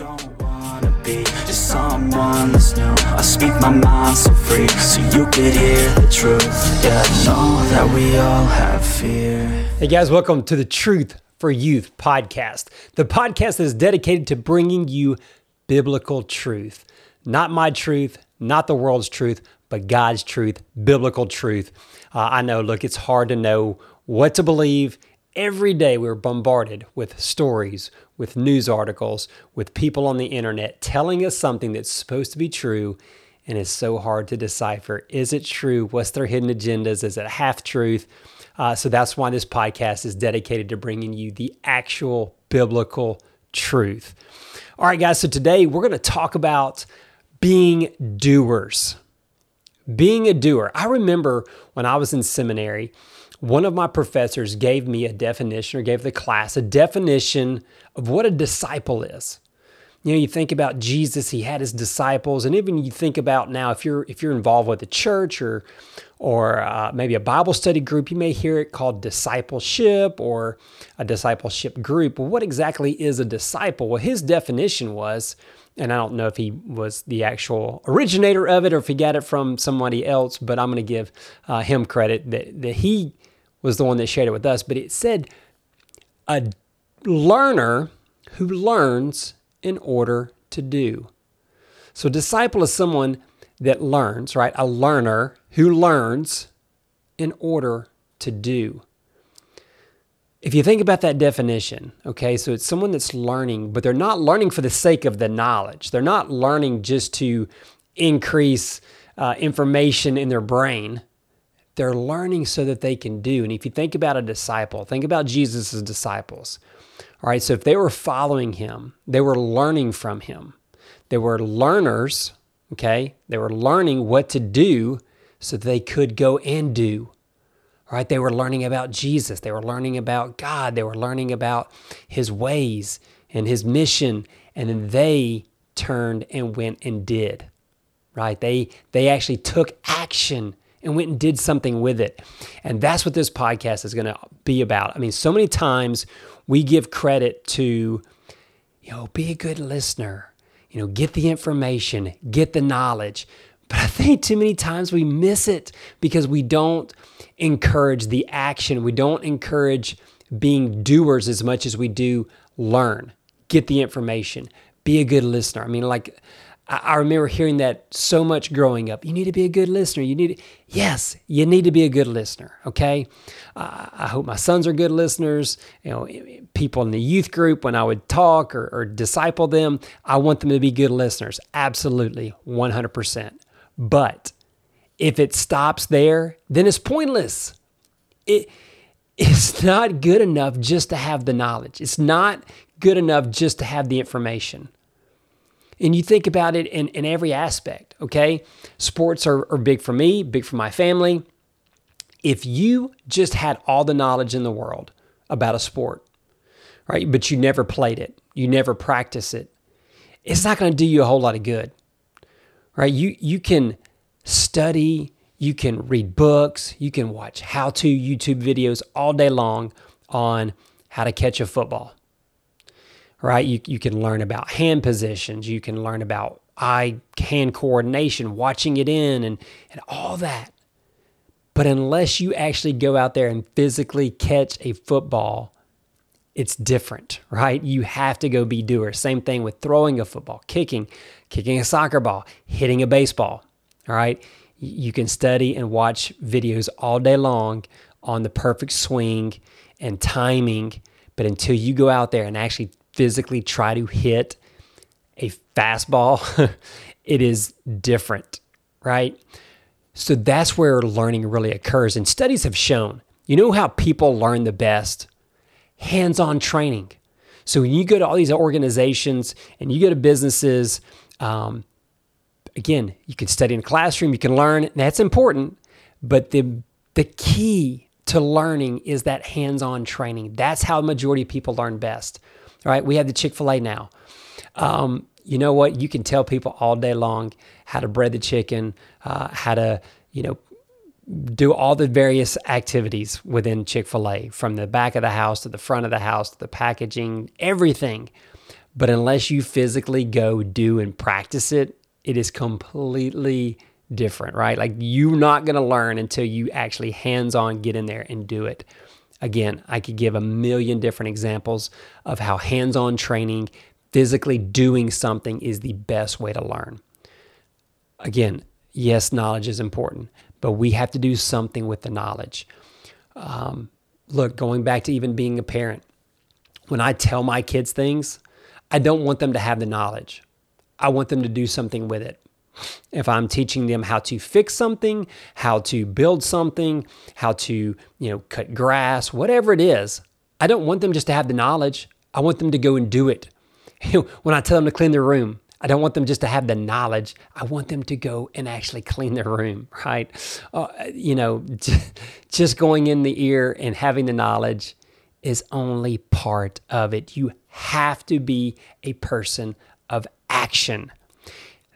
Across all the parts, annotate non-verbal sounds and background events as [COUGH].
don't wanna be just someone that's new. I speak my mind so free, so you could hear the truth. Yeah, I know that we all have fear. Hey guys, welcome to the Truth for Youth podcast. The podcast that is dedicated to bringing you biblical truth. Not my truth, not the world's truth, but God's truth, biblical truth. Uh, I know, look, it's hard to know what to believe. Every day we're bombarded with stories, with news articles, with people on the internet telling us something that's supposed to be true and it's so hard to decipher. Is it true? What's their hidden agendas? Is it half truth? Uh, so that's why this podcast is dedicated to bringing you the actual biblical truth. All right, guys, so today we're going to talk about being doers. Being a doer. I remember when I was in seminary, one of my professors gave me a definition or gave the class a definition of what a disciple is. You know, you think about Jesus, he had his disciples, and even you think about now if you're if you're involved with a church or or uh, maybe a Bible study group, you may hear it called discipleship or a discipleship group. Well, what exactly is a disciple? Well, his definition was, and I don't know if he was the actual originator of it or if he got it from somebody else, but I'm going to give uh, him credit that, that he was the one that shared it with us. But it said a learner who learns in order to do. So, disciple is someone that learns, right? A learner who learns in order to do. If you think about that definition, okay, so it's someone that's learning, but they're not learning for the sake of the knowledge. They're not learning just to increase uh, information in their brain. They're learning so that they can do. And if you think about a disciple, think about Jesus' disciples. All right, so if they were following him, they were learning from him. They were learners, okay? They were learning what to do so they could go and do. All right, they were learning about Jesus. They were learning about God. They were learning about his ways and his mission. And then they turned and went and did. Right? They they actually took action and went and did something with it. And that's what this podcast is going to be about. I mean, so many times we give credit to, you know, be a good listener, you know, get the information, get the knowledge. But I think too many times we miss it because we don't encourage the action. We don't encourage being doers as much as we do learn, get the information, be a good listener. I mean, like, I remember hearing that so much growing up. You need to be a good listener. You need, to, yes, you need to be a good listener. Okay, uh, I hope my sons are good listeners. You know, people in the youth group when I would talk or, or disciple them, I want them to be good listeners. Absolutely, one hundred percent. But if it stops there, then it's pointless. It it's not good enough just to have the knowledge. It's not good enough just to have the information. And you think about it in, in every aspect, okay? Sports are, are big for me, big for my family. If you just had all the knowledge in the world about a sport, right, but you never played it, you never practice it, it's not going to do you a whole lot of good, right? You, you can study, you can read books, you can watch how to YouTube videos all day long on how to catch a football right? You, you can learn about hand positions, you can learn about eye hand coordination, watching it in, and, and all that. But unless you actually go out there and physically catch a football, it's different, right? You have to go be doer. Same thing with throwing a football, kicking, kicking a soccer ball, hitting a baseball, all right? You can study and watch videos all day long on the perfect swing and timing, but until you go out there and actually physically try to hit a fastball, [LAUGHS] it is different, right? So that's where learning really occurs. And studies have shown, you know how people learn the best? Hands on training. So when you go to all these organizations and you go to businesses, um, again, you can study in a classroom, you can learn, that's important. But the the key to learning is that hands-on training. That's how the majority of people learn best. All right, we have the Chick fil A now. Um, you know what? You can tell people all day long how to bread the chicken, uh, how to, you know, do all the various activities within Chick fil A from the back of the house to the front of the house to the packaging, everything. But unless you physically go do and practice it, it is completely different, right? Like you're not going to learn until you actually hands on get in there and do it. Again, I could give a million different examples of how hands on training, physically doing something is the best way to learn. Again, yes, knowledge is important, but we have to do something with the knowledge. Um, look, going back to even being a parent, when I tell my kids things, I don't want them to have the knowledge. I want them to do something with it. If I'm teaching them how to fix something, how to build something, how to, you know, cut grass, whatever it is, I don't want them just to have the knowledge. I want them to go and do it. [LAUGHS] when I tell them to clean their room, I don't want them just to have the knowledge. I want them to go and actually clean their room, [LAUGHS] right? Uh, you know, [LAUGHS] just going in the ear and having the knowledge is only part of it. You have to be a person of action.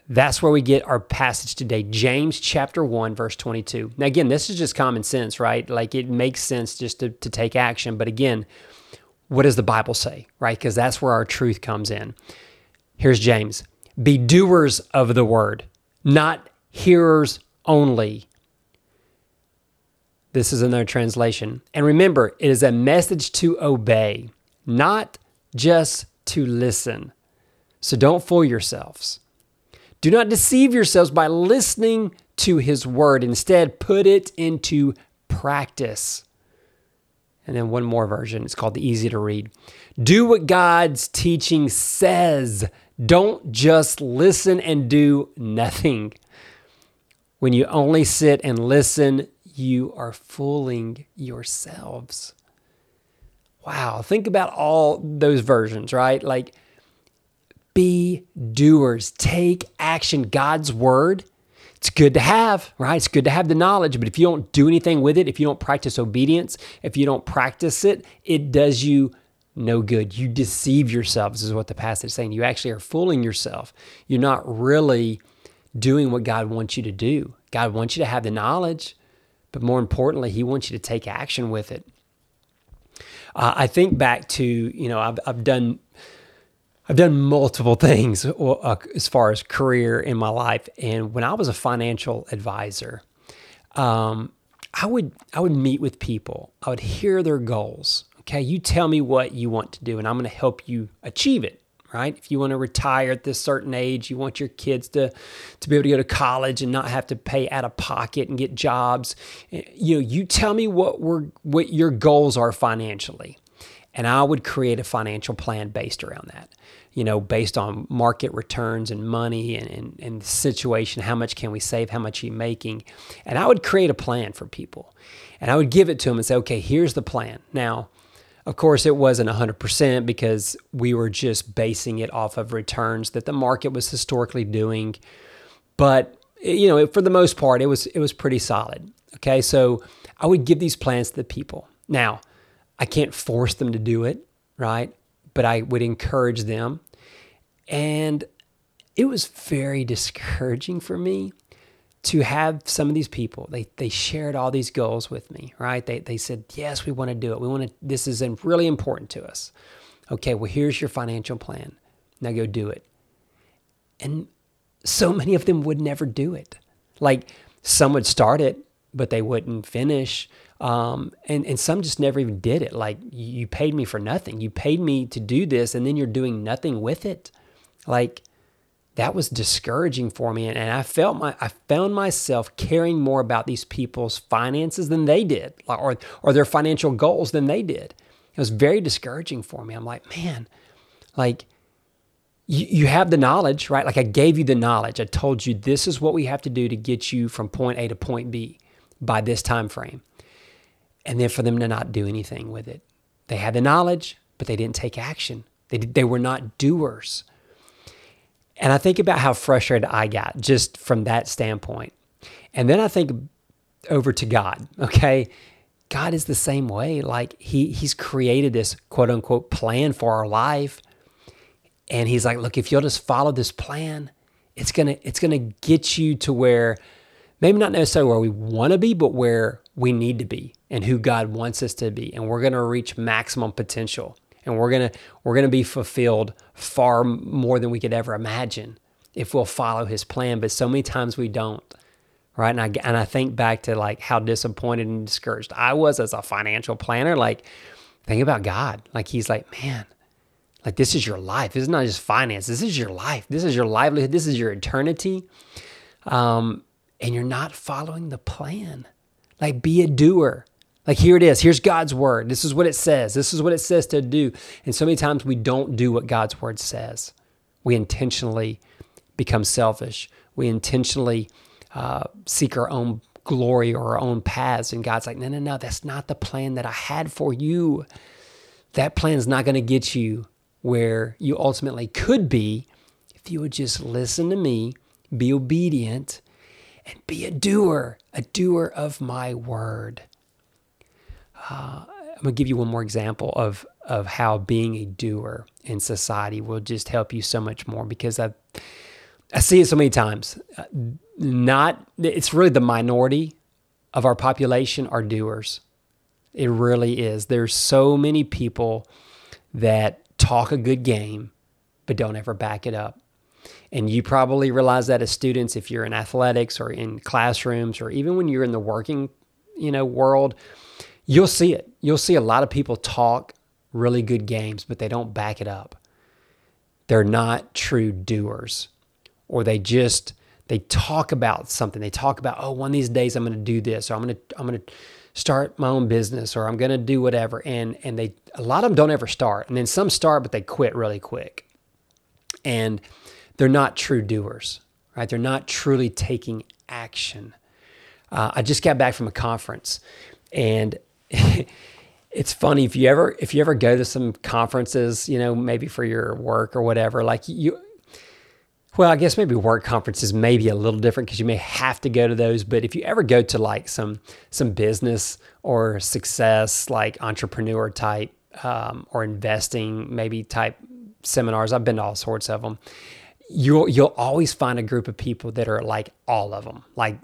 That's where we get our passage today, James chapter 1, verse 22. Now, again, this is just common sense, right? Like it makes sense just to, to take action. But again, what does the Bible say, right? Because that's where our truth comes in. Here's James Be doers of the word, not hearers only. This is another translation. And remember, it is a message to obey, not just to listen. So don't fool yourselves. Do not deceive yourselves by listening to his word. Instead, put it into practice. And then one more version. It's called the easy to read. Do what God's teaching says. Don't just listen and do nothing. When you only sit and listen, you are fooling yourselves. Wow. Think about all those versions, right? Like, be doers. Take action. God's word, it's good to have, right? It's good to have the knowledge, but if you don't do anything with it, if you don't practice obedience, if you don't practice it, it does you no good. You deceive yourselves, is what the passage is saying. You actually are fooling yourself. You're not really doing what God wants you to do. God wants you to have the knowledge, but more importantly, He wants you to take action with it. Uh, I think back to, you know, I've, I've done I've done multiple [LAUGHS] things uh, as far as career in my life, and when I was a financial advisor, um, I would I would meet with people. I would hear their goals. Okay, you tell me what you want to do, and I'm going to help you achieve it. Right? If you want to retire at this certain age, you want your kids to to be able to go to college and not have to pay out of pocket and get jobs. Eh, you know, you tell me what we're what your goals are financially, and I would create a financial plan based around that you know, based on market returns and money and, and, and the situation, how much can we save, how much are you making? And I would create a plan for people. And I would give it to them and say, okay, here's the plan. Now, of course, it wasn't 100% because we were just basing it off of returns that the market was historically doing. But, eh, you know, for the most part, it was, it was pretty solid. Okay. So I would give these plans to the people. Now, I can't force them to do it, right? but I would encourage them. And it was very discouraging for me to have some of these people they, they shared all these goals with me right? They, they said yes we want to do it. We want to this is really important to us. Okay well here's your financial plan. Now go do it. And so many of them would never do it. Like some would start it but they wouldn't finish um, and, and some just never even did it. Like, you paid me for nothing. You paid me to do this, and then you're doing nothing with it. Like, that was discouraging for me. And, and I felt my, I found myself caring more about these people's finances than they did, or, or their financial goals than they did. It was very discouraging for me. I'm like, man, like, you, you have the knowledge, right? Like I gave you the knowledge. I told you this is what we have to do to get you from point A to point B by this time frame and then for them to not do anything with it. They had the knowledge, but they didn't take action. They, they were not doers. And I think about how frustrated I got just from that standpoint. And then I think over to God, okay? God is the same way. Like he he's created this quote unquote plan for our life. And he's like, look, if you'll just follow this plan, it's gonna it's gonna get you to where maybe not necessarily where we want to be, but where we need to be and who God wants us to be. And we're going to reach maximum potential. and we're gonna we're gonna be fulfilled far more than we could ever imagine if we'll follow His plan. But so many times we don't, right? And I and I think back to like how disappointed and discouraged I was as a financial planner. Like, think about God. Like He's like, man, like this is your life. This is not just finance. This is your life. This is your livelihood. This is your eternity. Um, and you're not following the plan. Like, be a doer. Like, here it is. Here's God's word. This is what it says. This is what it says to do. And so many times we don't do what God's word says. We intentionally become selfish. We intentionally uh, seek our own glory or our own paths. And God's like, no, no, no, that's not the plan that I had for you. That plan is not going to get you where you ultimately could be if you would just listen to me, be obedient, and be a doer, a doer of my word. Uh, I'm going to give you one more example of, of how being a doer in society will just help you so much more because I, I see it so many times. Uh, not, it's really the minority of our population are doers. It really is. There's so many people that talk a good game, but don't ever back it up. And you probably realize that as students, if you're in athletics or in classrooms or even when you're in the working, you know, world, you'll see it. You'll see a lot of people talk really good games, but they don't back it up. They're not true doers. Or they just they talk about something. They talk about, oh, one of these days I'm going to do this, or I'm going to I'm going to start my own business, or I'm going to do whatever. And and they a lot of them don't ever start, and then some start, but they quit really quick. And they're not true doers, right? They're not truly taking action. Uh, I just got back from a conference, and [LAUGHS] it's funny if you ever if you ever go to some conferences, you know, maybe for your work or whatever, like you. Well, I guess maybe work conferences may be a little different because you may have to go to those. But if you ever go to like some some business or success, like entrepreneur type um, or investing maybe type seminars, I've been to all sorts of them you'll you'll always find a group of people that are like all of them like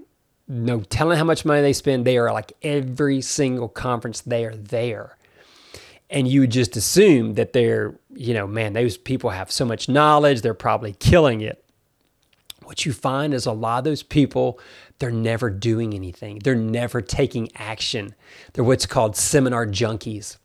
no telling how much money they spend they are like every single conference they are there. And you just assume that they're you know man those people have so much knowledge they're probably killing it. What you find is a lot of those people they're never doing anything. They're never taking action. They're what's called seminar junkies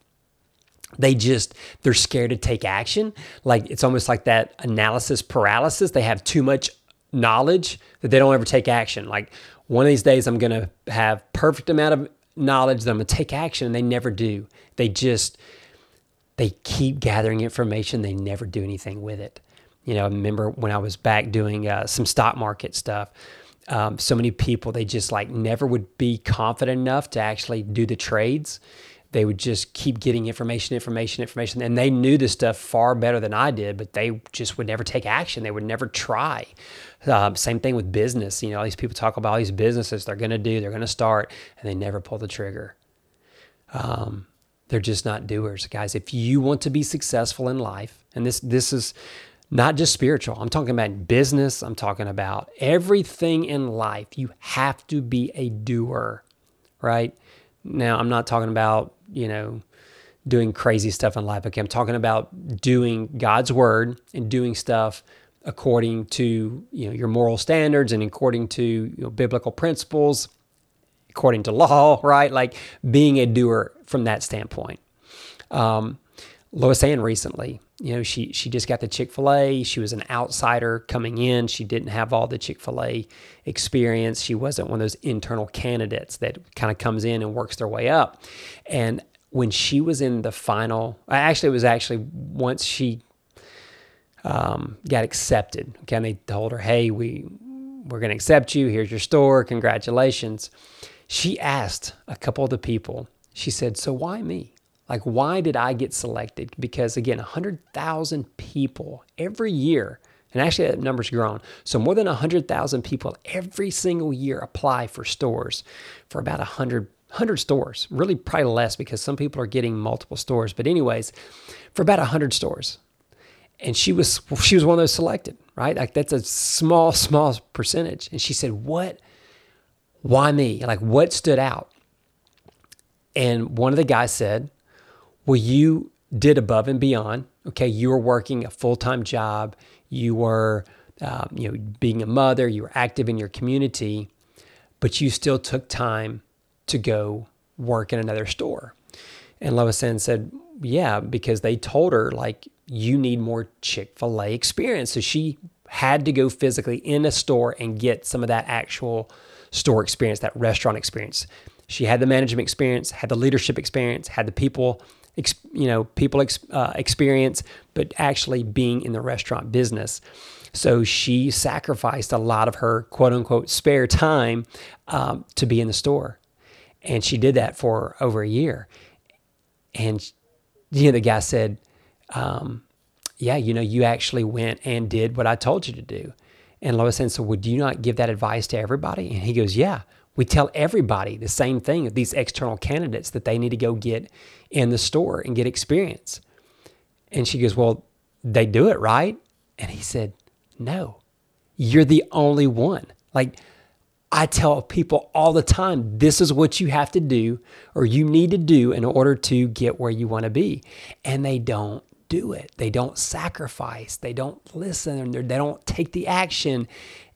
they just they're scared to take action. Like it's almost like that analysis paralysis. They have too much knowledge that they don't ever take action. Like one of these days i'm going to have perfect amount of knowledge that i'm going to take action and they never do. They just they keep gathering information. They never do anything with it. You know I remember when i was back doing uh, some stock market stuff um, so many people they just like never would be confident enough to actually do the trades they would just keep getting information, information, information. And they knew this stuff far better than I did, but they just would never take action. They would never try. Um, same thing with business. You know, all these people talk about all these businesses they're going to do, they're going to start, and they never pull the trigger. Um, they're just not doers, guys. If you want to be successful in life, and this this is not just spiritual. I'm talking about business. I'm talking about everything in life. You have to be a doer, right? Now, I'm not talking about, you know, doing crazy stuff in life. Okay, I'm talking about doing God's word and doing stuff according to, you know, your moral standards and according to you know, biblical principles, according to law, [LAUGHS] right? Like being a doer from that standpoint. Um, Lois Ann recently, you know, she she just got the Chick Fil A. She was an outsider coming in. She didn't have all the Chick Fil A experience. She wasn't one of those internal candidates that kind of comes in and works their way up. And when she was in the final, actually, it was actually once she um, got accepted. Okay, and they told her, "Hey, we we're going to accept you. Here's your store. Congratulations." She asked a couple of the people. She said, "So why me?" Like, why did I get selected? Because again, 100,000 people every year, and actually that number's grown. So more than 100,000 people every single year apply for stores for about 100, 100 stores. Really, probably less because some people are getting multiple stores. But anyways, for about 100 stores. And she was she was one of those selected, right? Like that's a small, small percentage. And she said, "What? Why me? Like what stood out?" And one of the guys said, well, you did above and beyond. Okay, you were working a full time job, you were, um, you know, being a mother, you were active in your community, but you still took time to go work in another store. And Lois Ann said, Yeah, because they told her, like, you need more Chick fil A experience. So she had to go physically in a store and get some of that actual store experience, that restaurant experience. She had the management experience, had the leadership experience, had the people, you know, people uh, experience, but actually being in the restaurant business. So she sacrificed a lot of her quote unquote spare time um, to be in the store. And she did that for over a year. And, you know, the guy said, um, yeah, you know, you actually went and did what I told you to do. And Lois said, so would you not give that advice to everybody? And he goes, yeah, we tell everybody the same thing, of these external candidates that they need to go get in the store and get experience. And she goes, well, they do it, right? And he said, no, you're the only one. Like, I tell people all the time, this is what you have to do or you need to do in order to get where you want to be. And they don't do it. They don't sacrifice. They don't listen. They don't take the action.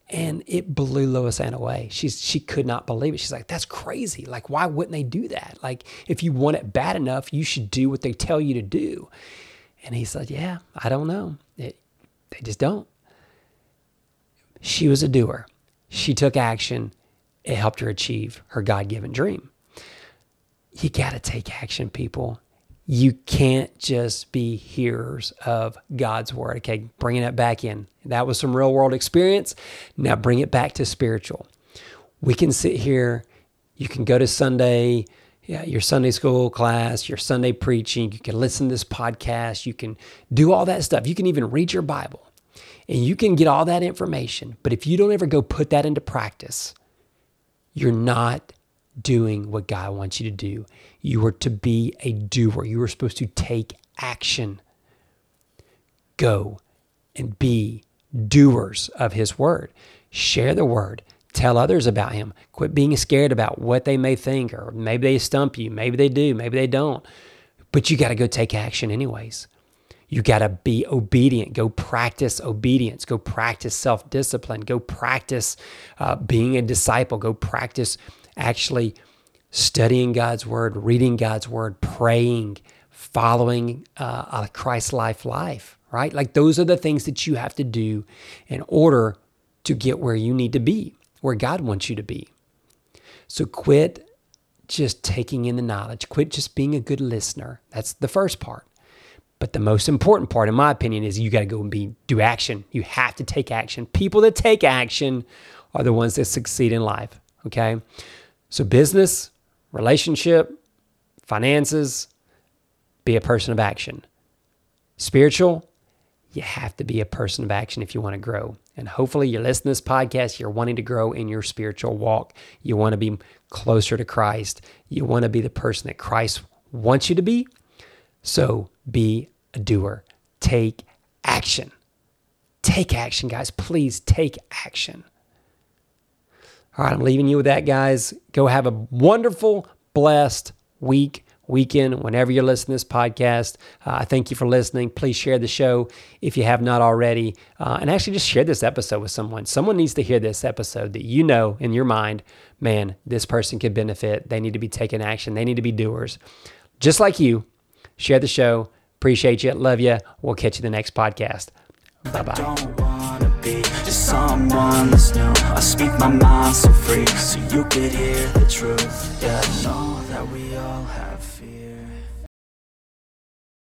And it blew Lois Ann away. She's she could not believe it. She's like, that's crazy. Like, why wouldn't they do that? Like, if you want it bad enough, you should do what they tell you to do. And he said, Yeah, I don't know. It, they just don't. She was a doer. She took action. It helped her achieve her God given dream. You got to take action, people you can't just be hearers of God's word. Okay, bringing it back in. That was some real world experience. Now bring it back to spiritual. We can sit here, you can go to Sunday, yeah, your Sunday school class, your Sunday preaching, you can listen to this podcast, you can do all that stuff. You can even read your Bible and you can get all that information. But if you don't ever go put that into practice, you're not doing what God wants you to do. You are to be a doer. You are supposed to take action. Go and be doers of His word. Share the word. Tell others about Him. Quit being scared about what they may think, or maybe they stump you. Maybe they do. Maybe they don't. But you got to go take action, anyways. You got to be obedient. Go practice obedience. Go practice self discipline. Go practice uh, being a disciple. Go practice actually studying God's word, reading God's word, praying, following uh, a Christ life life, right? Like those are the things that you have to do in order to get where you need to be, where God wants you to be. So quit just taking in the knowledge, quit just being a good listener. That's the first part. But the most important part, in my opinion, is you got to go and be do action. You have to take action. People that take action are the ones that succeed in life. Okay. So, business, relationship, finances, be a person of action. Spiritual, you have to be a person of action if you want to grow. And hopefully, you're listening to this podcast, you're wanting to grow in your spiritual walk. You want to be closer to Christ. You want to be the person that Christ wants you to be. So, be a doer. Take action. Take action, guys. Please take action. All right, I'm leaving you with that, guys. Go have a wonderful, blessed week, weekend, whenever you're listening to this podcast. Uh, I thank you for listening. Please share the show if you have not already. Uh, and actually, just share this episode with someone. Someone needs to hear this episode that you know in your mind, man, this person could benefit. They need to be taking action, they need to be doers. Just like you, share the show. Appreciate you. Love you. We'll catch you the next podcast. Bye bye someone that's new. I speak my mind so free so you could hear the truth. Yeah, I know that we all have